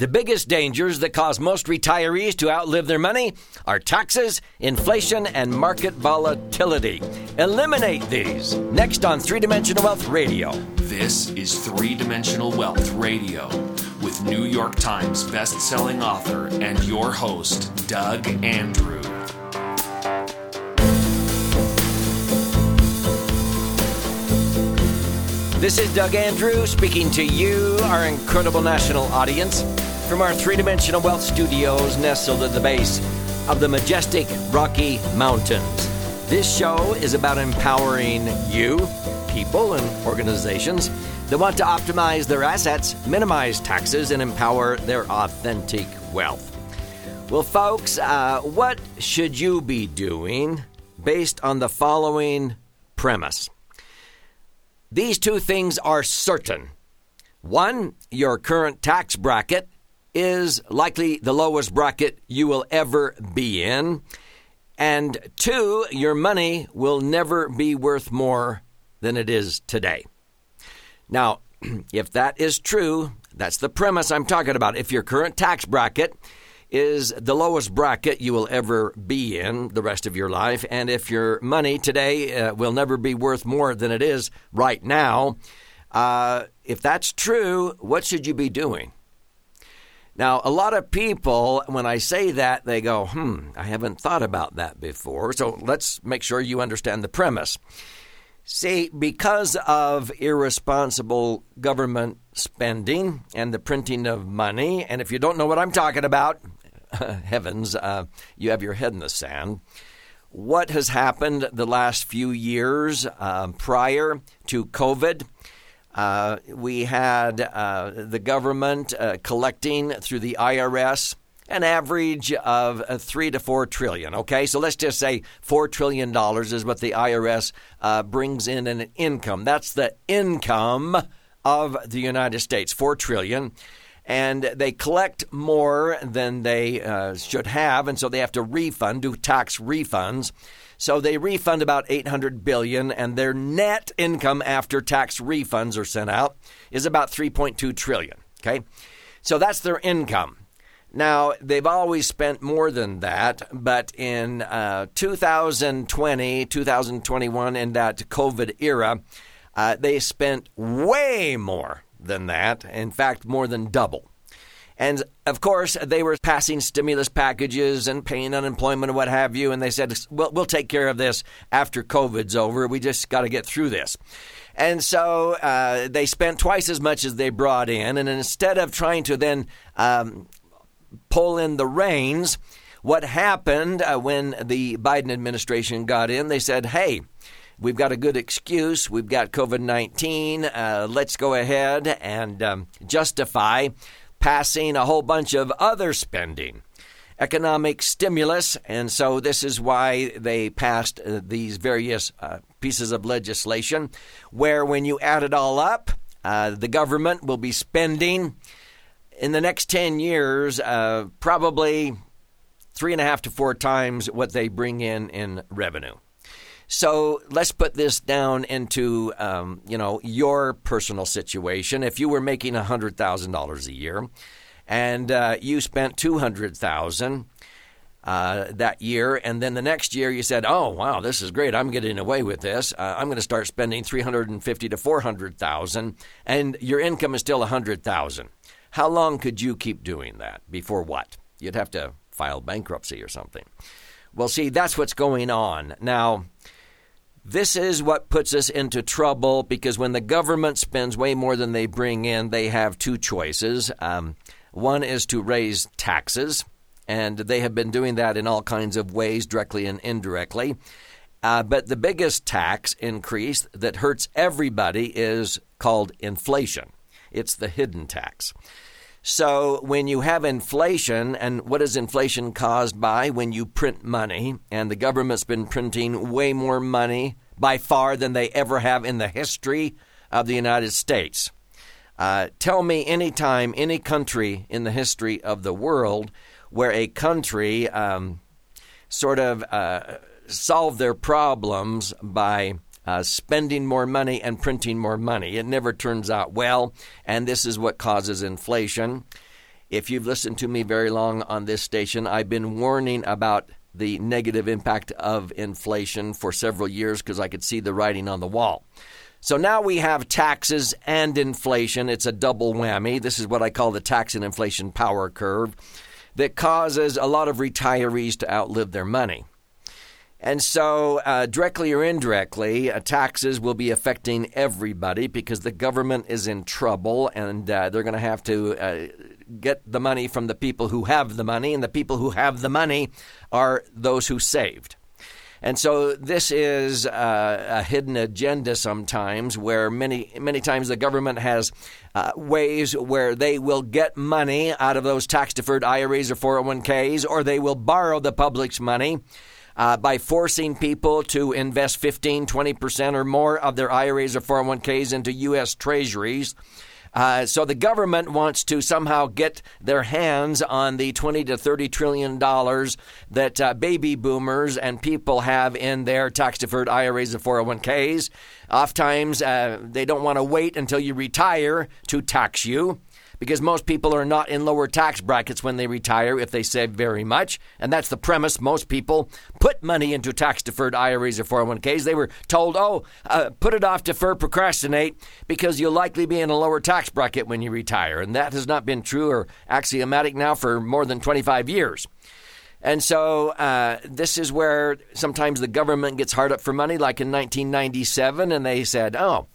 The biggest dangers that cause most retirees to outlive their money are taxes, inflation, and market volatility. Eliminate these. Next on Three Dimensional Wealth Radio. This is Three Dimensional Wealth Radio with New York Times best-selling author and your host, Doug Andrew. This is Doug Andrew speaking to you, our incredible national audience, from our three dimensional wealth studios nestled at the base of the majestic Rocky Mountains. This show is about empowering you, people, and organizations that want to optimize their assets, minimize taxes, and empower their authentic wealth. Well, folks, uh, what should you be doing based on the following premise? These two things are certain. One, your current tax bracket is likely the lowest bracket you will ever be in. And two, your money will never be worth more than it is today. Now, if that is true, that's the premise I'm talking about. If your current tax bracket is the lowest bracket you will ever be in the rest of your life. And if your money today uh, will never be worth more than it is right now, uh, if that's true, what should you be doing? Now, a lot of people, when I say that, they go, hmm, I haven't thought about that before. So let's make sure you understand the premise. See, because of irresponsible government spending and the printing of money, and if you don't know what I'm talking about, heavens, uh, you have your head in the sand. What has happened the last few years uh, prior to COVID? Uh, we had uh, the government uh, collecting through the IRS an average of uh, three to four trillion. Okay, so let's just say four trillion dollars is what the IRS brings in in income. That's the income of the United States, four trillion and they collect more than they uh, should have, and so they have to refund, do tax refunds. So they refund about 800 billion, and their net income after tax refunds are sent out is about 3.2 trillion. Okay, so that's their income. Now, they've always spent more than that, but in uh, 2020, 2021, in that COVID era, uh, they spent way more than that. In fact, more than double. And of course, they were passing stimulus packages and paying unemployment and what have you. And they said, well, we'll take care of this after COVID's over. We just got to get through this. And so uh, they spent twice as much as they brought in. And instead of trying to then um, pull in the reins, what happened uh, when the Biden administration got in, they said, hey, We've got a good excuse. We've got COVID 19. Uh, let's go ahead and um, justify passing a whole bunch of other spending economic stimulus, and so this is why they passed uh, these various uh, pieces of legislation, where when you add it all up, uh, the government will be spending in the next 10 years uh, probably three and a half to four times what they bring in in revenue. So let's put this down into um, you know your personal situation. If you were making hundred thousand dollars a year, and uh, you spent two hundred thousand uh, that year, and then the next year you said, "Oh wow, this is great! I'm getting away with this. Uh, I'm going to start spending three hundred and fifty to four hundred thousand, and your income is still a hundred thousand. How long could you keep doing that before what? You'd have to file bankruptcy or something. Well, see, that's what's going on now. This is what puts us into trouble because when the government spends way more than they bring in, they have two choices. Um, one is to raise taxes, and they have been doing that in all kinds of ways, directly and indirectly. Uh, but the biggest tax increase that hurts everybody is called inflation. It's the hidden tax. So when you have inflation, and what is inflation caused by? When you print money, and the government's been printing way more money by far than they ever have in the history of the United States. Uh, tell me any time, any country in the history of the world where a country um, sort of uh, solved their problems by uh, spending more money and printing more money. It never turns out well, and this is what causes inflation. If you've listened to me very long on this station, I've been warning about the negative impact of inflation for several years because I could see the writing on the wall. So now we have taxes and inflation. It's a double whammy. This is what I call the tax and inflation power curve that causes a lot of retirees to outlive their money. And so, uh, directly or indirectly, uh, taxes will be affecting everybody because the government is in trouble and uh, they're going to have to uh, get the money from the people who have the money, and the people who have the money are those who saved. And so this is uh, a hidden agenda sometimes, where many many times the government has uh, ways where they will get money out of those tax deferred IRAs or 401ks, or they will borrow the public's money uh, by forcing people to invest 15, 20% or more of their IRAs or 401ks into U.S. treasuries. Uh, so the government wants to somehow get their hands on the 20 to 30 trillion dollars that uh, baby boomers and people have in their tax deferred IRAs and 401ks. Oftentimes, uh, they don't want to wait until you retire to tax you because most people are not in lower tax brackets when they retire if they save very much. And that's the premise. Most people put money into tax deferred IRAs or 401ks. They were told, oh, uh, put it off, defer, procrastinate, because you'll likely be in a lower tax bracket when you retire. And that has not been true or axiomatic now for more than 25 years. And so uh, this is where sometimes the government gets hard up for money, like in 1997, and they said, oh,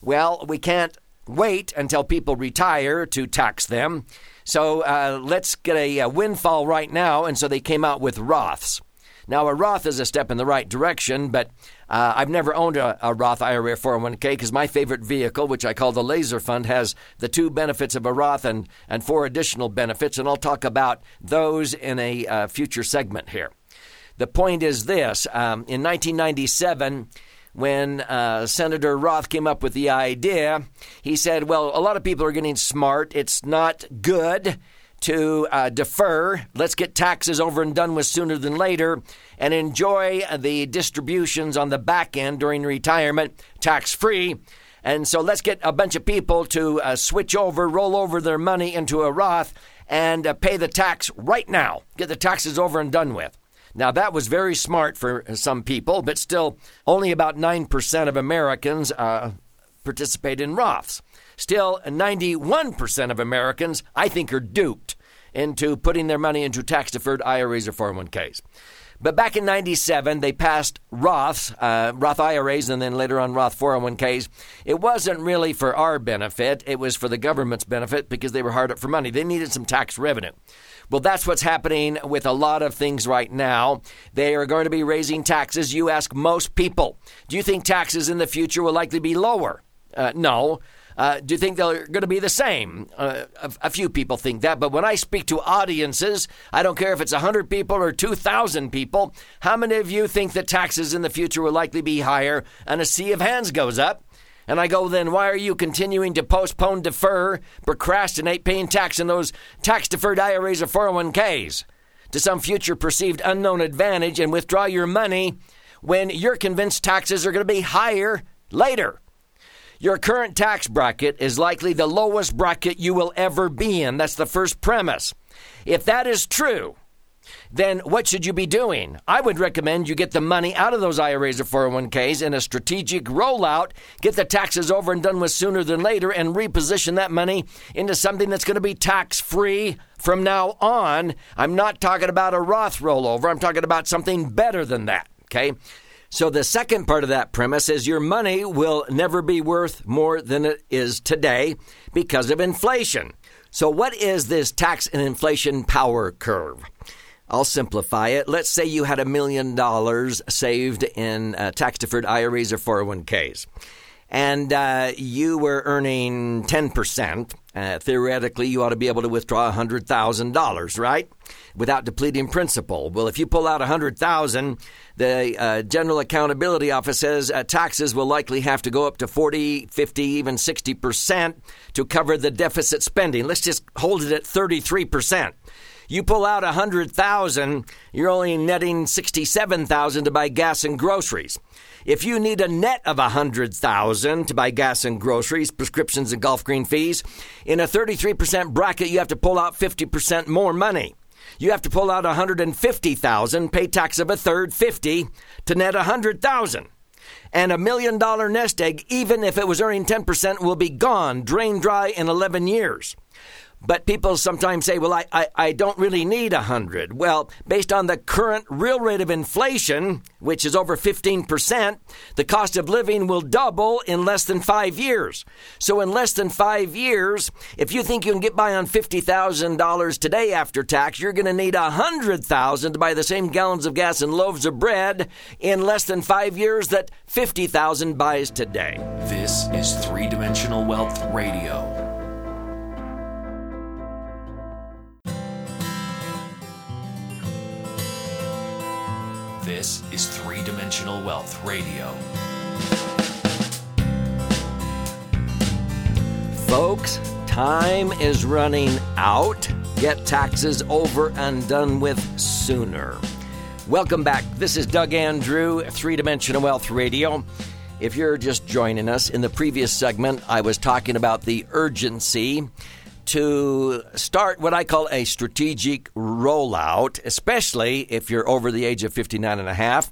well, we can't wait until people retire to tax them. So uh, let's get a, a, windfall right now. And so they came out with Roths. Now, a Roth is a step in the right direction, but uh, I've never owned a, a Roth IRA 401k because my favorite vehicle, which I call the Laser Fund, has the two benefits of a Roth and, and four additional benefits. And I'll talk about those in a uh, future segment here. The point is this um, in 1997, when uh, Senator Roth came up with the idea, he said, Well, a lot of people are getting smart. It's not good to uh, defer. Let's get taxes over and done with sooner than later and enjoy the distributions on the back end during retirement tax free. And so let's get a bunch of people to uh, switch over, roll over their money into a Roth, and uh, pay the tax right now. Get the taxes over and done with. Now, that was very smart for some people, but still, only about 9% of Americans uh, participate in Roths. Still, 91% of Americans, I think, are duped into putting their money into tax deferred IRAs or 401ks. But back in 97, they passed Roths, uh, Roth IRAs, and then later on Roth 401ks. It wasn't really for our benefit, it was for the government's benefit because they were hard up for money. They needed some tax revenue. Well, that's what's happening with a lot of things right now. They are going to be raising taxes. You ask most people, do you think taxes in the future will likely be lower? Uh, no. Uh, do you think they're going to be the same? Uh, a, a, few people think that, but when I speak to audiences, I don't care if it's 100 people or 2,000 people, how many of you think that taxes in the future will likely be higher? And a sea of hands goes up. And I go, then why are you continuing to postpone, defer, procrastinate paying tax in those tax deferred IRAs or 401ks to some future perceived unknown advantage and withdraw your money when you're convinced taxes are going to be higher later? Your current tax bracket is likely the lowest bracket you will ever be in. That's the first premise. If that is true, then what should you be doing? I would recommend you get the money out of those IRAs or 401ks in a strategic rollout, get the taxes over and done with sooner than later, and reposition that money into something that's going to be tax free from now on. I'm not talking about a Roth rollover, I'm talking about something better than that, okay? So, the second part of that premise is your money will never be worth more than it is today because of inflation. So, what is this tax and inflation power curve? I'll simplify it. Let's say you had a million dollars saved in uh, tax deferred IRAs or 401ks, and uh, you were earning 10%. Uh, theoretically, you ought to be able to withdraw $100,000, right? Without depleting principal. Well, if you pull out 100000 the uh, General Accountability Office says uh, taxes will likely have to go up to 40, 50, even 60% to cover the deficit spending. Let's just hold it at 33%. You pull out a hundred thousand, you're only netting sixty-seven thousand to buy gas and groceries. If you need a net of a hundred thousand to buy gas and groceries, prescriptions and golf green fees, In a 33% bracket, you have to pull out 50% more money. You have to pull out 150,000, pay tax of a third 50 to net 100,000. And a million dollar nest egg, even if it was earning 10%, will be gone, drained dry in 11 years. But people sometimes say, well, I, I, I don't really need a 100. Well, based on the current real rate of inflation, which is over 15%, the cost of living will double in less than five years. So, in less than five years, if you think you can get by on $50,000 today after tax, you're going to need 100000 to buy the same gallons of gas and loaves of bread in less than five years that 50000 buys today. This is Three Dimensional Wealth Radio. Is Three Dimensional Wealth Radio. Folks, time is running out. Get taxes over and done with sooner. Welcome back. This is Doug Andrew, Three Dimensional Wealth Radio. If you're just joining us, in the previous segment, I was talking about the urgency to start what I call a strategic rollout, especially if you're over the age of 59 and a half.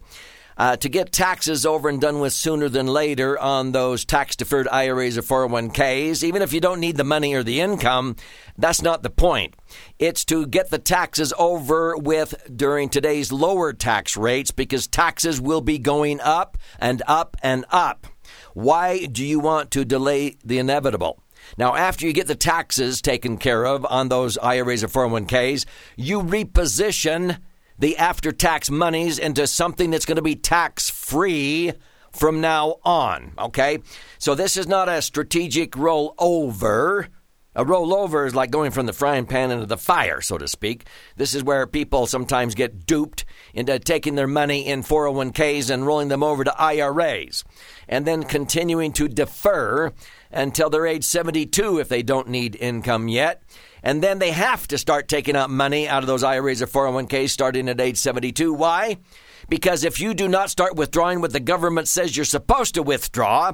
Uh, to get taxes over and done with sooner than later on those tax deferred IRAs or 401ks, even if you don't need the money or the income, that's not the point. It's to get the taxes over with during today's lower tax rates because taxes will be going up and up and up. Why do you want to delay the inevitable? Now, after you get the taxes taken care of on those IRAs or 401ks, you reposition the after tax monies into something that's going to be tax free from now on. Okay? So this is not a strategic rollover. A rollover is like going from the frying pan into the fire, so to speak. This is where people sometimes get duped into taking their money in 401ks and rolling them over to IRAs, and then continuing to defer until they're age 72 if they don't need income yet. And then they have to start taking out money out of those IRAs or 401ks starting at age 72. Why? Because if you do not start withdrawing what the government says you're supposed to withdraw,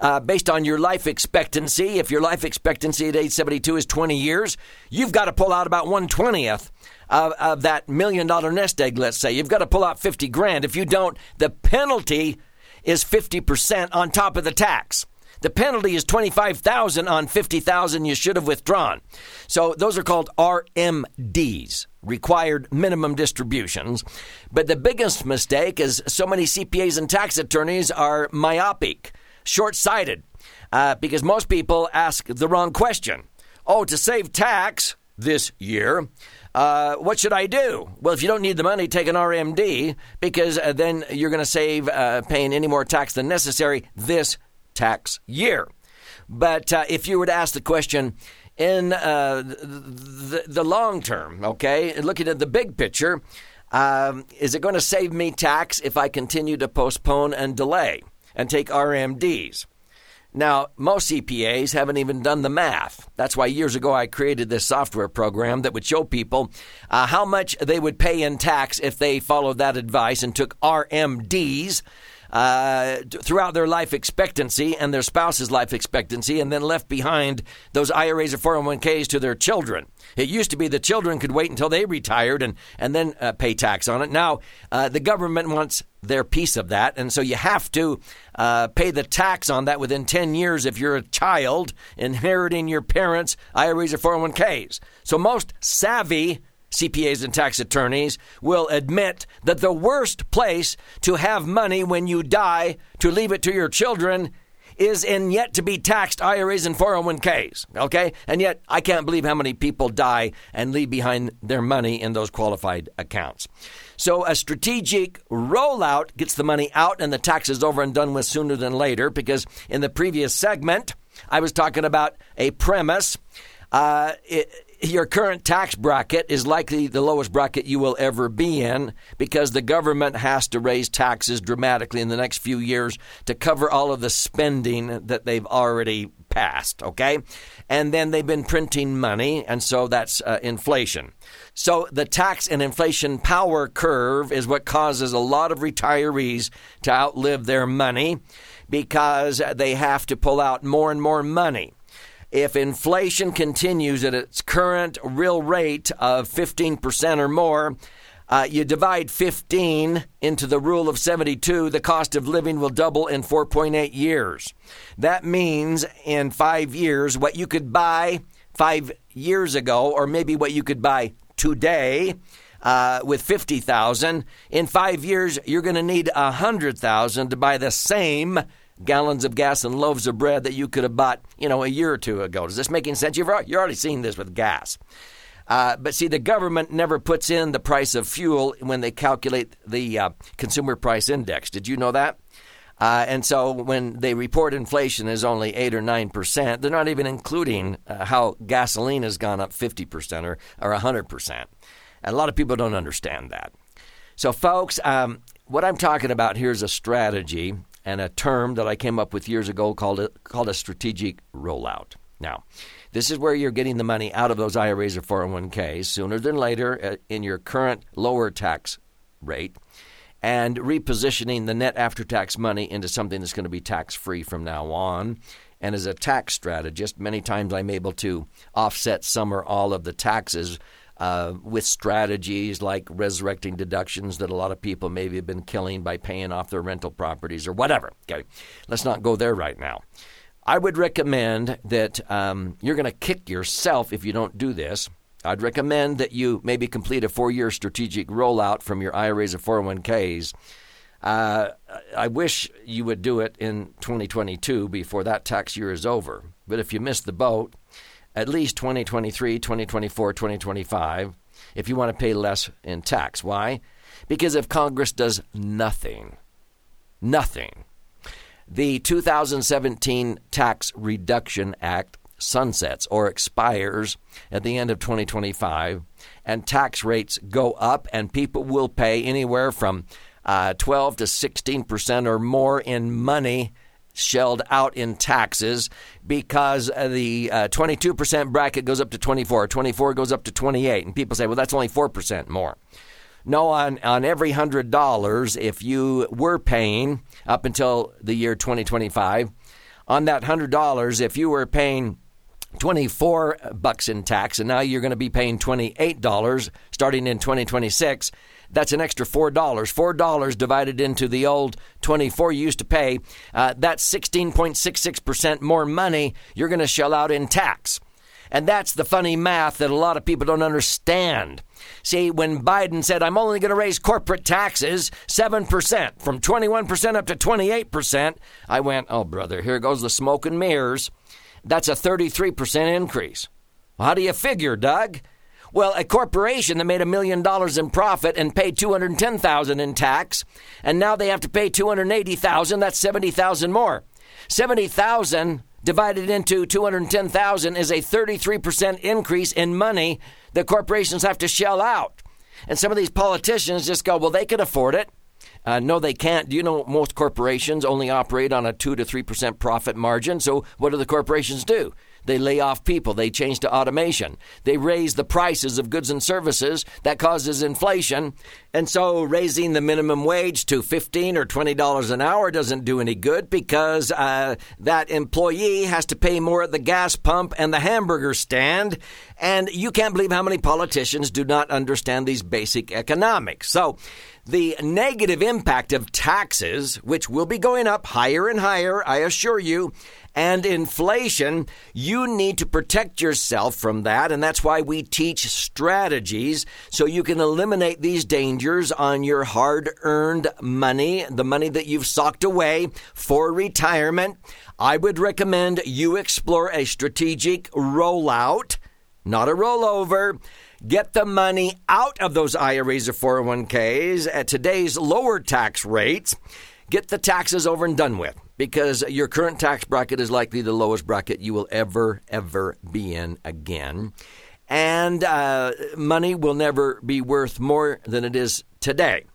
uh, based on your life expectancy, if your life expectancy at age 72 is 20 years, you've got to pull out about 120th of, of that million dollar nest egg, let's say. You've got to pull out 50 grand. If you don't, the penalty is 50% on top of the tax. The penalty is 25,000 on 50,000 you should have withdrawn. So those are called RMDs, required minimum distributions. But the biggest mistake is so many CPAs and tax attorneys are myopic, short-sighted, uh, because most people ask the wrong question. Oh, to save tax this year, uh, what should I do? Well, if you don't need the money, take an RMD because uh, then you're going to save uh, paying any more tax than necessary this tax year. But uh, if you were to ask the question in uh, the, the, long term, okay, looking at the big picture, um, is it going to save me tax if I continue to postpone and delay and take RMDs? Now, most CPAs haven't even done the math. That's why years ago I created this software program that would show people uh, how much they would pay in tax if they followed that advice and took RMDs uh, throughout their life expectancy and their spouse's life expectancy, and then left behind those IRAs or 401ks to their children. It used to be the children could wait until they retired and, and then uh, pay tax on it. Now, uh, the government wants their piece of that, and so you have to uh, pay the tax on that within 10 years if you're a child inheriting your parents' IRAs or 401ks. So most savvy CPAs and tax attorneys will admit that the worst place to have money when you die to leave it to your children is in yet to be taxed IRAs and 401ks. Okay? And yet, I can't believe how many people die and leave behind their money in those qualified accounts. So, a strategic rollout gets the money out and the taxes over and done with sooner than later because in the previous segment, I was talking about a premise. Uh, it, your current tax bracket is likely the lowest bracket you will ever be in because the government has to raise taxes dramatically in the next few years to cover all of the spending that they've already passed, okay? And then they've been printing money, and so that's uh, inflation. So the tax and inflation power curve is what causes a lot of retirees to outlive their money because they have to pull out more and more money. If inflation continues at its current real rate of 15% or more, uh, you divide 15 into the rule of 72, the cost of living will double in 4.8 years. That means in five years, what you could buy five years ago, or maybe what you could buy today, uh, with 50,000, in five years, you're going to need 100,000 to buy the same gallons of gas and loaves of bread that you could have bought, you know, a year or two ago. Does this making sense? You've already, you're already seeing this with gas. Uh, but see, the government never puts in the price of fuel when they calculate the uh, consumer price index. Did you know that? Uh, and so when they report inflation is only 8 or 9%, they're not even including uh, how gasoline has gone up 50% or, or 100%. And a lot of people don't understand that. So, folks, um, what I'm talking about here is a strategy and a term that I came up with years ago called a, called a strategic rollout. Now, this is where you're getting the money out of those IRAs or 401ks sooner than later uh, in your current lower tax rate and repositioning the net after tax money into something that's going to be tax free from now on. And as a tax strategist, many times I'm able to offset some or all of the taxes uh, with strategies like resurrecting deductions that a lot of people maybe have been killing by paying off their rental properties or whatever. Okay, let's not go there right now. I would recommend that um, you're going to kick yourself if you don't do this. I'd recommend that you maybe complete a four year strategic rollout from your IRAs or 401ks. Uh, I wish you would do it in 2022 before that tax year is over. But if you miss the boat, at least 2023, 2024, 2025 if you want to pay less in tax. Why? Because if Congress does nothing, nothing, the 2017 Tax Reduction Act sunsets or expires at the end of 2025, and tax rates go up, and people will pay anywhere from uh, 12 to 16 percent or more in money shelled out in taxes because the uh, 22% bracket goes up to 24, 24 goes up to 28, and people say, well, that's only 4% more. No, on, on every $100, if you were paying up until the year 2025, on that $100, if you were paying 24 bucks in tax and now you're going to be paying $28 starting in 2026 that's an extra $4. $4 divided into the old 24 you used to pay. Uh, that's 16.66% more money you're going to shell out in tax. And that's the funny math that a lot of people don't understand. See, when Biden said, I'm only going to raise corporate taxes 7%, from 21% up to 28%, I went, oh, brother, here goes the smoke and mirrors. That's a 33% increase. Well, how do you figure, Doug? Well, a corporation that made a million dollars in profit and paid 210,000 in tax, and now they have to pay 280,000, that's 70,000 more. 70,000 divided into 210,000 is a 33% increase in money that corporations have to shell out. And some of these politicians just go, well, they can afford it. Uh, no, they can't. Do you know most corporations only operate on a 2 to 3% profit margin? So, what do the corporations do? They lay off people. They change to automation. They raise the prices of goods and services. That causes inflation. And so raising the minimum wage to 15 or $20 an hour doesn't do any good because uh, that employee has to pay more at the gas pump and the hamburger stand. And you can't believe how many politicians do not understand these basic economics. So, the negative impact of taxes, which will be going up higher and higher, I assure you, and inflation, you need to protect yourself from that. And that's why we teach strategies so you can eliminate these dangers on your hard earned money, the money that you've socked away for retirement. I would recommend you explore a strategic rollout, not a rollover. Get the money out of those IRAs or 401ks at today's lower tax rates. Get the taxes over and done with because your current tax bracket is likely the lowest bracket you will ever, ever be in again. And uh, money will never be worth more than it is today.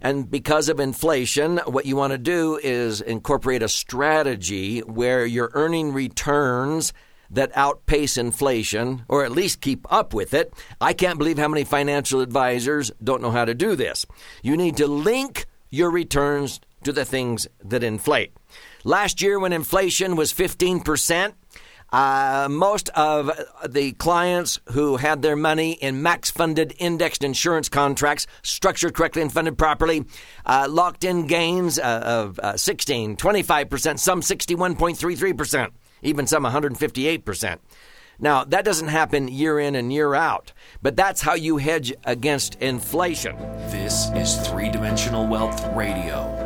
And because of inflation, what you want to do is incorporate a strategy where you're earning returns that outpace inflation, or at least keep up with it. I can't believe how many financial advisors don't know how to do this. You need to link your returns to the things that inflate. Last year, when inflation was 15%, Uh, most of the clients who had their money in max funded indexed insurance contracts, structured correctly and funded properly, uh, locked in gains uh, of uh, 16, 25%, some 61.33%, even some 158%. Now, that doesn't happen year in and year out, but that's how you hedge against inflation. This is Three Dimensional Wealth Radio